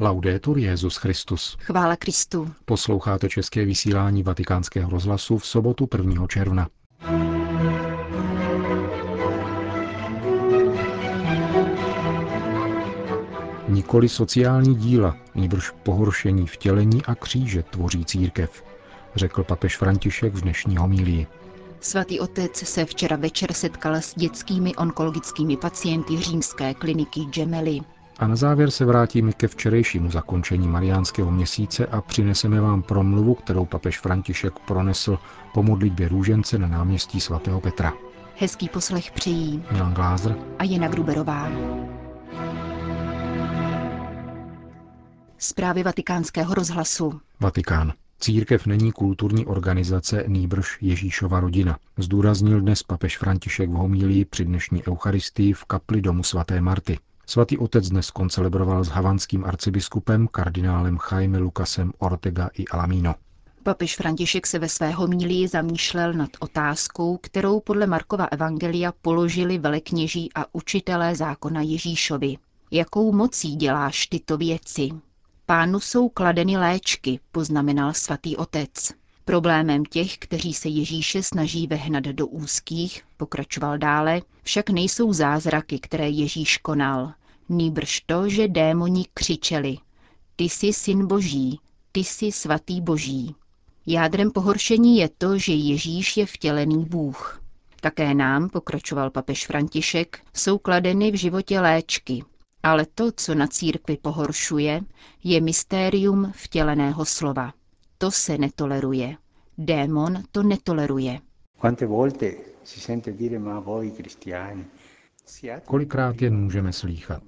Laudetur Jezus Christus. Chvála Kristu. Posloucháte české vysílání Vatikánského rozhlasu v sobotu 1. června. Nikoli sociální díla, nýbrž pohoršení vtělení a kříže tvoří církev, řekl papež František v dnešní homílii. Svatý otec se včera večer setkal s dětskými onkologickými pacienty římské kliniky Gemelli. A na závěr se vrátíme ke včerejšímu zakončení Mariánského měsíce a přineseme vám promluvu, kterou papež František pronesl po modlitbě růžence na náměstí svatého Petra. Hezký poslech přejí Milan Glázer a Jena Gruberová. Zprávy vatikánského rozhlasu. Vatikán. Církev není kulturní organizace, nýbrž Ježíšova rodina, zdůraznil dnes papež František v homílii při dnešní eucharistii v kapli domu svaté Marty. Svatý otec dnes koncelebroval s havanským arcibiskupem kardinálem Jaime Lucasem Ortega i Alamino. Papež František se ve své homílii zamýšlel nad otázkou, kterou podle Markova evangelia položili velekněží a učitelé zákona Ježíšovi. Jakou mocí děláš tyto věci? Pánu jsou kladeny léčky, poznamenal svatý otec. Problémem těch, kteří se Ježíše snaží vehnat do úzkých, pokračoval dále, však nejsou zázraky, které Ježíš konal. Nýbrž to, že démoni křičeli. Ty jsi syn boží, ty jsi svatý boží. Jádrem pohoršení je to, že Ježíš je vtělený Bůh. Také nám, pokračoval papež František, jsou kladeny v životě léčky, ale to, co na církvi pohoršuje, je mystérium vtěleného slova. To se netoleruje. Démon to netoleruje. Kolikrát jen můžeme slýchat.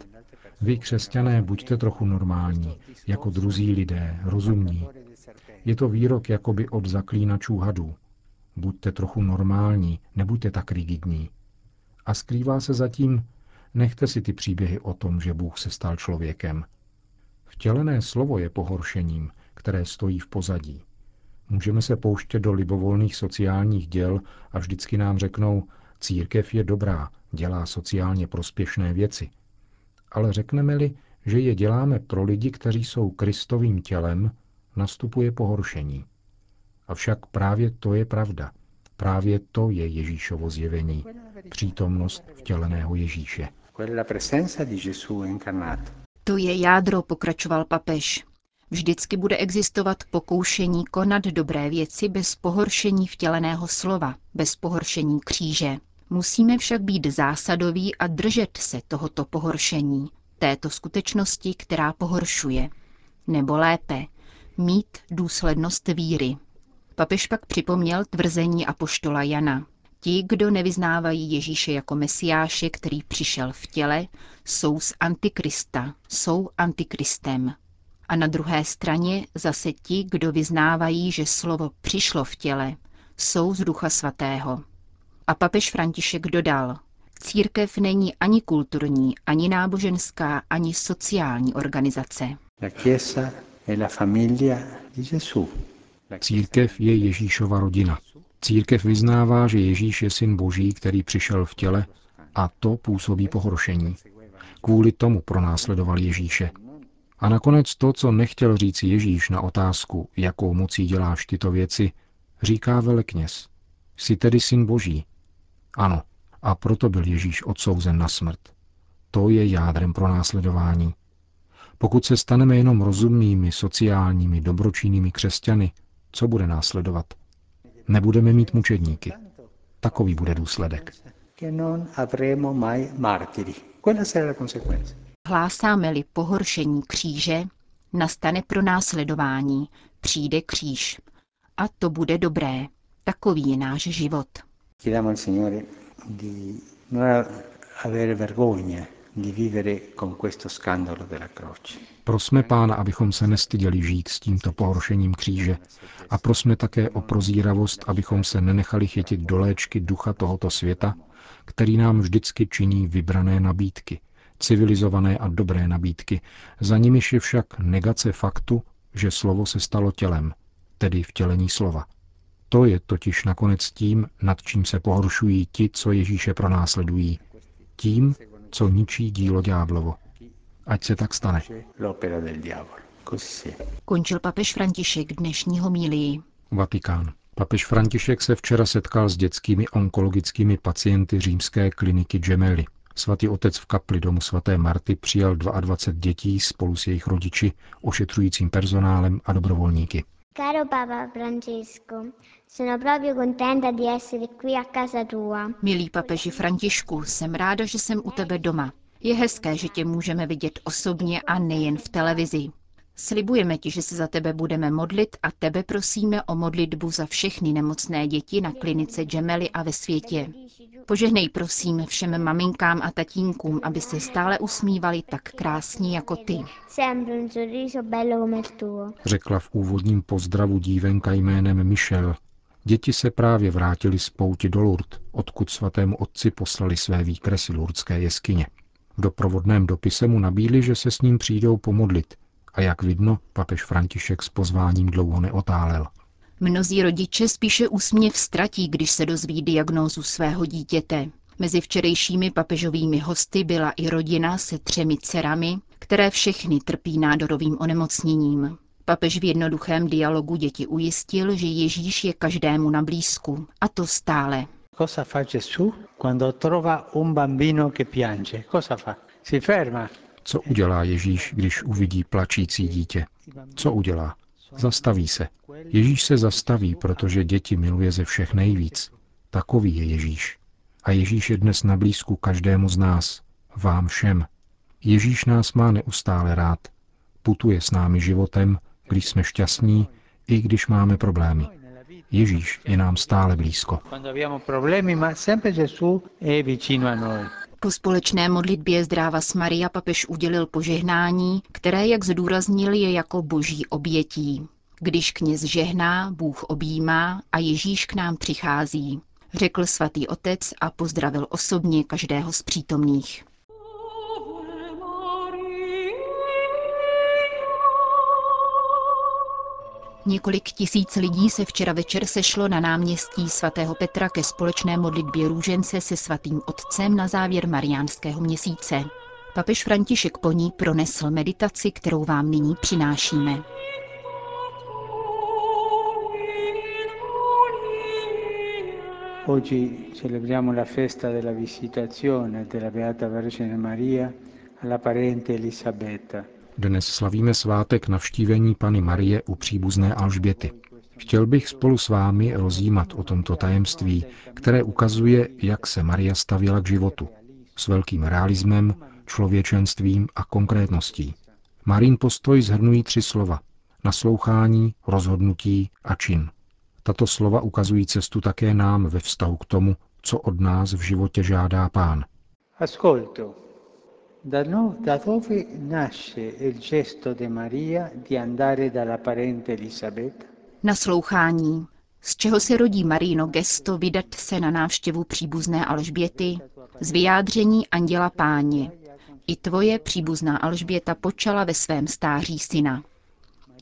Vy, křesťané, buďte trochu normální, jako druzí lidé, rozumní. Je to výrok jakoby od zaklínačů hadů. Buďte trochu normální, nebuďte tak rigidní. A skrývá se zatím, nechte si ty příběhy o tom, že Bůh se stal člověkem. Vtělené slovo je pohoršením, které stojí v pozadí. Můžeme se pouštět do libovolných sociálních děl a vždycky nám řeknou, církev je dobrá, dělá sociálně prospěšné věci. Ale řekneme-li, že je děláme pro lidi, kteří jsou Kristovým tělem, nastupuje pohoršení. Avšak právě to je pravda. Právě to je Ježíšovo zjevení, přítomnost vtěleného Ježíše. To je jádro, pokračoval papež. Vždycky bude existovat pokoušení konat dobré věci bez pohoršení vtěleného slova, bez pohoršení kříže. Musíme však být zásadoví a držet se tohoto pohoršení, této skutečnosti, která pohoršuje. Nebo lépe, mít důslednost víry. Papež pak připomněl tvrzení apoštola Jana. Ti, kdo nevyznávají Ježíše jako mesiáše, který přišel v těle, jsou z antikrista, jsou antikristem. A na druhé straně zase ti, kdo vyznávají, že slovo přišlo v těle, jsou z Ducha Svatého. A papež František dodal, církev není ani kulturní, ani náboženská, ani sociální organizace. Církev je Ježíšova rodina. Církev vyznává, že Ježíš je syn Boží, který přišel v těle a to působí pohoršení. Kvůli tomu pronásledoval Ježíše. A nakonec to, co nechtěl říct Ježíš na otázku, jakou mocí děláš tyto věci, říká velekněz. Jsi tedy syn Boží. Ano, a proto byl Ježíš odsouzen na smrt. To je jádrem pro následování. Pokud se staneme jenom rozumnými, sociálními, dobročinnými křesťany, co bude následovat? Nebudeme mít mučedníky. Takový bude důsledek. Hlásáme-li pohoršení kříže, nastane pro následování, přijde kříž. A to bude dobré. Takový je náš život. Prosme Pána, abychom se nestyděli žít s tímto pohoršením kříže a prosme také o prozíravost, abychom se nenechali chytit do léčky ducha tohoto světa, který nám vždycky činí vybrané nabídky, civilizované a dobré nabídky, za nimiž je však negace faktu, že slovo se stalo tělem, tedy vtělení slova. To je totiž nakonec tím, nad čím se pohoršují ti, co Ježíše pronásledují. Tím, co ničí dílo ďáblovo. Ať se tak stane. Končil papež František dnešní homílii. Vatikán. Papež František se včera setkal s dětskými onkologickými pacienty římské kliniky Gemelli. Svatý otec v kapli domu svaté Marty přijal 22 dětí spolu s jejich rodiči, ošetřujícím personálem a dobrovolníky. Caro Papa Francesco, sono proprio contenta di essere qui a casa tua. Milý papeži Františku, jsem ráda, že jsem u tebe doma. Je hezké, že tě můžeme vidět osobně a nejen v televizi. Slibujeme ti, že se za tebe budeme modlit a tebe prosíme o modlitbu za všechny nemocné děti na klinice Gemelli a ve světě. Požehnej prosím všem maminkám a tatínkům, aby se stále usmívali tak krásně jako ty. Řekla v úvodním pozdravu dívenka jménem Michel. Děti se právě vrátili z pouti do Lourdes, odkud svatému otci poslali své výkresy lurdské jeskyně. V doprovodném dopise mu nabídli, že se s ním přijdou pomodlit – a jak vidno, papež František s pozváním dlouho neotálel. Mnozí rodiče spíše úsměv ztratí, když se dozví diagnózu svého dítěte. Mezi včerejšími papežovými hosty byla i rodina se třemi dcerami, které všechny trpí nádorovým onemocněním. Papež v jednoduchém dialogu děti ujistil, že Ježíš je každému na blízku, a to stále. Cosa fa Gesù quando trova un bambino che piange? Cosa fa? Si ferma, co udělá Ježíš, když uvidí plačící dítě? Co udělá? Zastaví se. Ježíš se zastaví, protože děti miluje ze všech nejvíc. Takový je Ježíš. A Ježíš je dnes na blízku každému z nás, vám všem. Ježíš nás má neustále rád. Putuje s námi životem, když jsme šťastní, i když máme problémy. Ježíš je nám stále blízko. Po společné modlitbě Zdráva s Maria papež udělil požehnání, které, jak zdůraznil, je jako boží obětí. Když kněz žehná, Bůh objímá a Ježíš k nám přichází, řekl svatý otec a pozdravil osobně každého z přítomných. Několik tisíc lidí se včera večer sešlo na náměstí svatého Petra ke společné modlitbě růžence se svatým otcem na závěr mariánského měsíce. Papež František po ní pronesl meditaci, kterou vám nyní přinášíme. Celebriamo la festa della visitazione della Beata Vergine Maria alla parente Elisabetta. Dnes slavíme svátek navštívení Pany Marie u příbuzné Alžběty. Chtěl bych spolu s vámi rozjímat o tomto tajemství, které ukazuje, jak se Maria stavěla k životu. S velkým realismem, člověčenstvím a konkrétností. Marín postoj zhrnují tři slova. Naslouchání, rozhodnutí a čin. Tato slova ukazují cestu také nám ve vztahu k tomu, co od nás v životě žádá pán. Ascolto, da, no, da dove nasce il gesto di Maria di andare dalla parente Elisabetta? Naslouchání. Z čeho se rodí Marino gesto vydat se na návštěvu příbuzné Alžběty? Z vyjádření anděla páně. I tvoje příbuzná Alžběta počala ve svém stáří syna.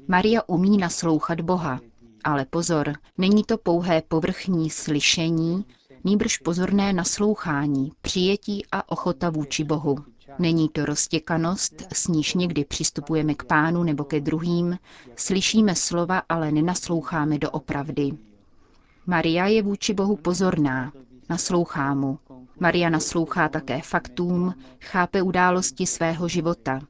Maria umí naslouchat Boha, ale pozor, není to pouhé povrchní slyšení, nýbrž pozorné naslouchání, přijetí a ochota vůči Bohu. Není to roztěkanost, s níž někdy přistupujeme k pánu nebo ke druhým, slyšíme slova, ale nenasloucháme do opravdy. Maria je vůči Bohu pozorná, naslouchá mu. Maria naslouchá také faktům, chápe události svého života.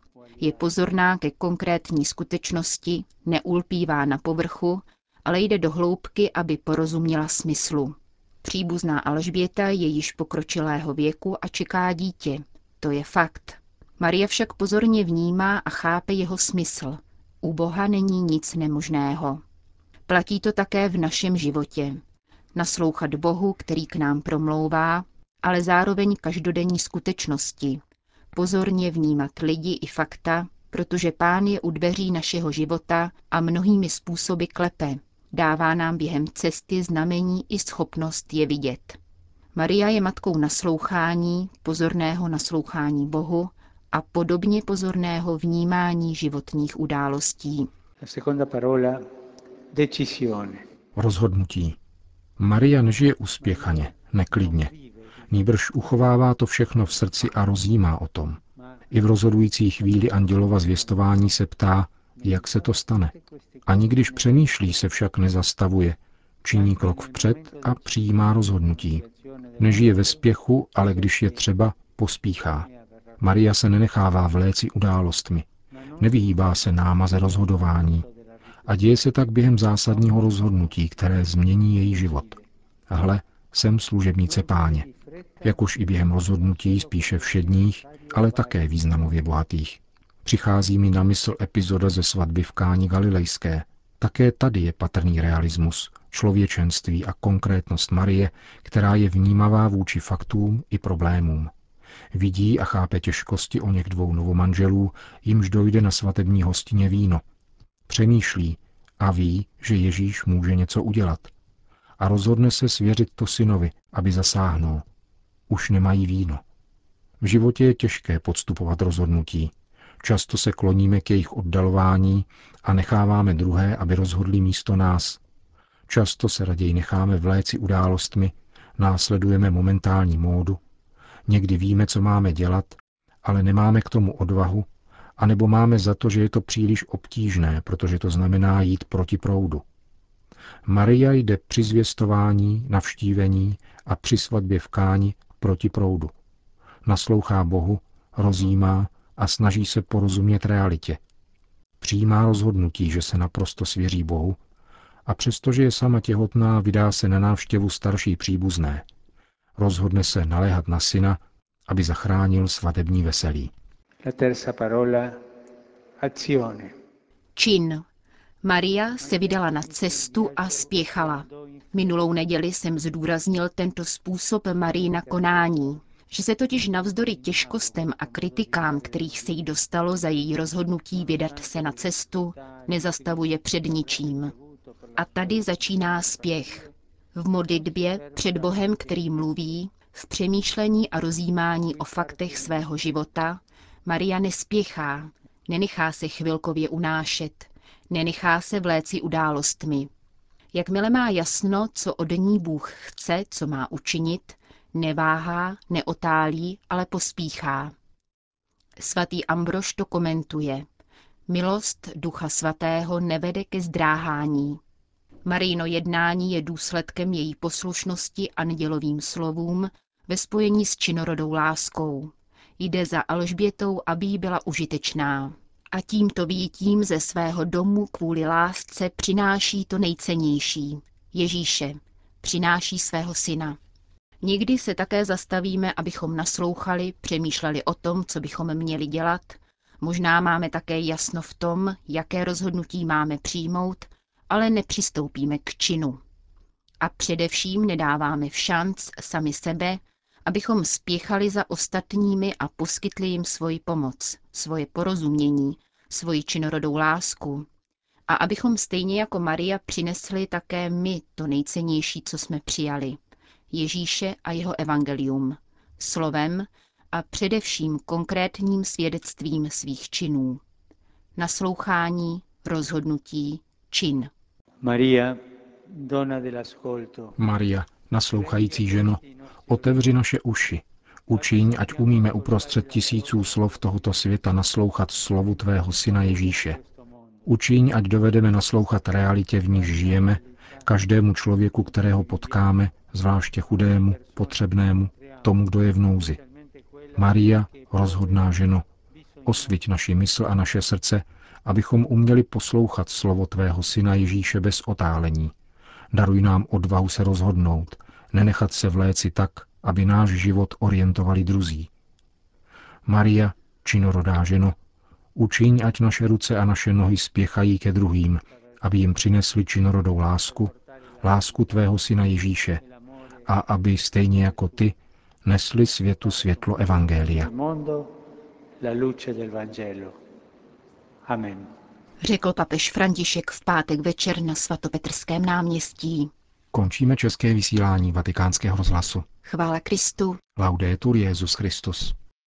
Je pozorná ke konkrétní skutečnosti, neulpívá na povrchu, ale jde do hloubky, aby porozuměla smyslu. Příbuzná Alžběta je již pokročilého věku a čeká dítě, to je fakt. Maria však pozorně vnímá a chápe jeho smysl. U Boha není nic nemožného. Platí to také v našem životě. Naslouchat Bohu, který k nám promlouvá, ale zároveň každodenní skutečnosti. Pozorně vnímat lidi i fakta, protože Pán je u dveří našeho života a mnohými způsoby klepe. Dává nám během cesty znamení i schopnost je vidět. Maria je matkou naslouchání, pozorného naslouchání Bohu a podobně pozorného vnímání životních událostí. Rozhodnutí. Maria nežije uspěchaně, neklidně. Nýbrž uchovává to všechno v srdci a rozjímá o tom. I v rozhodující chvíli andělova zvěstování se ptá, jak se to stane. Ani když přemýšlí, se však nezastavuje, činí krok vpřed a přijímá rozhodnutí. Nežije ve spěchu, ale když je třeba, pospíchá. Maria se nenechává vléci událostmi. Nevyhýbá se námaze rozhodování. A děje se tak během zásadního rozhodnutí, které změní její život. Hle, jsem služebnice páně. Jakož i během rozhodnutí spíše všedních, ale také významově bohatých. Přichází mi na mysl epizoda ze svatby v Káni Galilejské. Také tady je patrný realismus, člověčenství a konkrétnost Marie, která je vnímavá vůči faktům i problémům. Vidí a chápe těžkosti o něch dvou novomanželů, jimž dojde na svatební hostině víno. Přemýšlí a ví, že Ježíš může něco udělat. A rozhodne se svěřit to synovi, aby zasáhnul. Už nemají víno. V životě je těžké podstupovat rozhodnutí. Často se kloníme k jejich oddalování a necháváme druhé, aby rozhodli místo nás. Často se raději necháme vléci událostmi, následujeme momentální módu, někdy víme, co máme dělat, ale nemáme k tomu odvahu, anebo máme za to, že je to příliš obtížné, protože to znamená jít proti proudu. Maria jde při zvěstování, navštívení a při svatbě v káni proti proudu. Naslouchá Bohu, rozjímá a snaží se porozumět realitě. Přijímá rozhodnutí, že se naprosto svěří Bohu a přestože je sama těhotná, vydá se na návštěvu starší příbuzné. Rozhodne se naléhat na syna, aby zachránil svatební veselí. La terza parola, azione. Čin. Maria se vydala na cestu a spěchala. Minulou neděli jsem zdůraznil tento způsob Marii na konání že se totiž navzdory těžkostem a kritikám, kterých se jí dostalo za její rozhodnutí vydat se na cestu, nezastavuje před ničím. A tady začíná spěch. V modlitbě před Bohem, který mluví, v přemýšlení a rozjímání o faktech svého života, Maria nespěchá, nenechá se chvilkově unášet, nenechá se vléci událostmi. Jakmile má jasno, co od ní Bůh chce, co má učinit, Neváhá, neotálí, ale pospíchá. Svatý Ambrož to komentuje. Milost Ducha Svatého nevede ke zdráhání. Marino jednání je důsledkem její poslušnosti andělovým slovům ve spojení s činorodou láskou. Jde za Alžbětou, aby jí byla užitečná. A tímto výjitím ze svého domu kvůli lásce přináší to nejcennější. Ježíše. Přináší svého syna. Někdy se také zastavíme, abychom naslouchali, přemýšleli o tom, co bychom měli dělat. Možná máme také jasno v tom, jaké rozhodnutí máme přijmout, ale nepřistoupíme k činu. A především nedáváme v šanc sami sebe, abychom spěchali za ostatními a poskytli jim svoji pomoc, svoje porozumění, svoji činorodou lásku. A abychom stejně jako Maria přinesli také my to nejcennější, co jsme přijali – Ježíše a jeho evangelium, slovem a především konkrétním svědectvím svých činů. Naslouchání, rozhodnutí, čin. Maria, Maria, naslouchající ženo, otevři naše uši, učiň, ať umíme uprostřed tisíců slov tohoto světa naslouchat slovu tvého syna Ježíše. Učiň, ať dovedeme naslouchat realitě, v níž žijeme, každému člověku, kterého potkáme, zvláště chudému, potřebnému, tomu, kdo je v nouzi. Maria, rozhodná ženo, osviť naši mysl a naše srdce, abychom uměli poslouchat slovo Tvého Syna Ježíše bez otálení. Daruj nám odvahu se rozhodnout, nenechat se vléci tak, aby náš život orientovali druzí. Maria, činorodá ženo, učiň, ať naše ruce a naše nohy spěchají ke druhým, aby jim přinesli činorodou lásku, lásku Tvého Syna Ježíše, a aby stejně jako ty nesli světu světlo Evangelia. Amen. Řekl papež František v pátek večer na svatopetrském náměstí. Končíme české vysílání vatikánského rozhlasu. Chvála Kristu. Laudetur Jezus Christus.